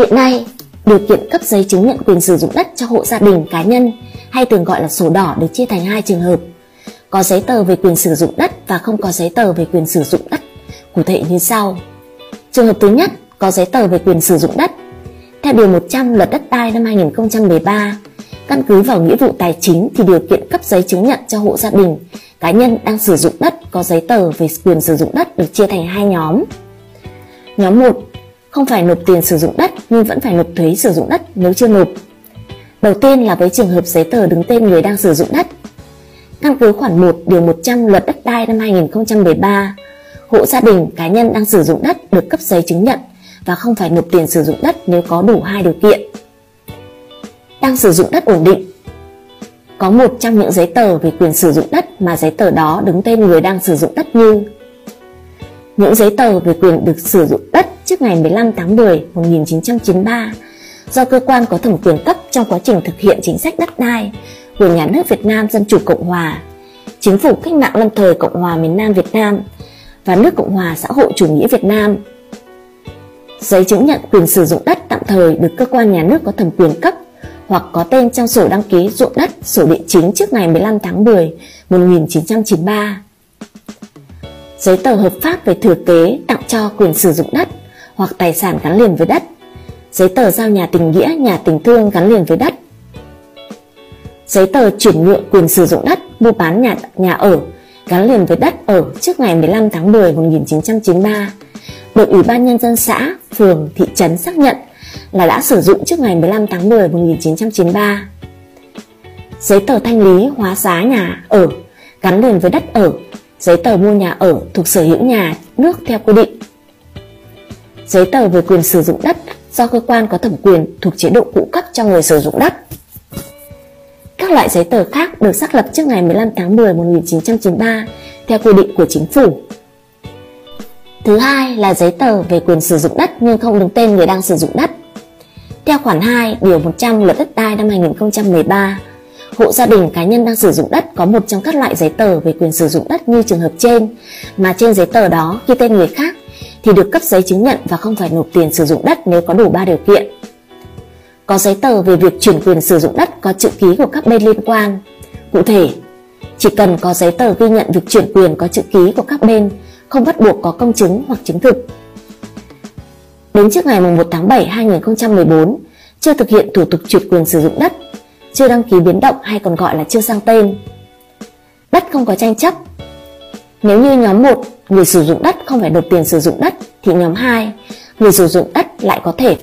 Hiện nay, điều kiện cấp giấy chứng nhận quyền sử dụng đất cho hộ gia đình cá nhân hay thường gọi là sổ đỏ được chia thành hai trường hợp. Có giấy tờ về quyền sử dụng đất và không có giấy tờ về quyền sử dụng đất. Cụ thể như sau. Trường hợp thứ nhất có giấy tờ về quyền sử dụng đất. Theo điều 100 Luật đất đai năm 2013, căn cứ vào nghĩa vụ tài chính thì điều kiện cấp giấy chứng nhận cho hộ gia đình, cá nhân đang sử dụng đất có giấy tờ về quyền sử dụng đất được chia thành hai nhóm. Nhóm 1 không phải nộp tiền sử dụng đất nhưng vẫn phải nộp thuế sử dụng đất nếu chưa nộp. Đầu tiên là với trường hợp giấy tờ đứng tên người đang sử dụng đất. Căn cứ khoản 1 điều 100 Luật đất đai năm 2013, hộ gia đình cá nhân đang sử dụng đất được cấp giấy chứng nhận và không phải nộp tiền sử dụng đất nếu có đủ hai điều kiện. Đang sử dụng đất ổn định Có một trong những giấy tờ về quyền sử dụng đất mà giấy tờ đó đứng tên người đang sử dụng đất như những giấy tờ về quyền được sử dụng đất trước ngày 15 tháng 10 1993 do cơ quan có thẩm quyền cấp trong quá trình thực hiện chính sách đất đai của nhà nước Việt Nam Dân Chủ Cộng Hòa, Chính phủ cách mạng lâm thời Cộng hòa miền Nam Việt Nam và nước Cộng hòa xã hội chủ nghĩa Việt Nam. Giấy chứng nhận quyền sử dụng đất tạm thời được cơ quan nhà nước có thẩm quyền cấp hoặc có tên trong sổ đăng ký ruộng đất, sổ địa chính trước ngày 15 tháng 10 1993 giấy tờ hợp pháp về thừa kế tặng cho quyền sử dụng đất hoặc tài sản gắn liền với đất, giấy tờ giao nhà tình nghĩa, nhà tình thương gắn liền với đất, giấy tờ chuyển nhượng quyền sử dụng đất, mua bán nhà nhà ở gắn liền với đất ở trước ngày 15 tháng 10 1993 được Ủy ban Nhân dân xã, phường, thị trấn xác nhận là đã sử dụng trước ngày 15 tháng 10 1993. Giấy tờ thanh lý hóa giá nhà ở gắn liền với đất ở. Giấy tờ mua nhà ở thuộc sở hữu nhà nước theo quy định giấy tờ về quyền sử dụng đất do cơ quan có thẩm quyền thuộc chế độ cũ cấp cho người sử dụng đất các loại giấy tờ khác được xác lập trước ngày 15 tháng 10 1993 theo quy định của chính phủ Thứ hai là giấy tờ về quyền sử dụng đất nhưng không đứng tên người đang sử dụng đất. Theo khoản 2, điều 100 Luật đất đai năm 2013, hộ gia đình cá nhân đang sử dụng đất có một trong các loại giấy tờ về quyền sử dụng đất như trường hợp trên mà trên giấy tờ đó ghi tên người khác thì được cấp giấy chứng nhận và không phải nộp tiền sử dụng đất nếu có đủ 3 điều kiện. Có giấy tờ về việc chuyển quyền sử dụng đất có chữ ký của các bên liên quan. Cụ thể, chỉ cần có giấy tờ ghi nhận việc chuyển quyền có chữ ký của các bên, không bắt buộc có công chứng hoặc chứng thực. Đến trước ngày 1 tháng 7 2014, chưa thực hiện thủ tục chuyển quyền sử dụng đất chưa đăng ký biến động hay còn gọi là chưa sang tên. Đất không có tranh chấp. Nếu như nhóm 1, người sử dụng đất không phải nộp tiền sử dụng đất thì nhóm 2, người sử dụng đất lại có thể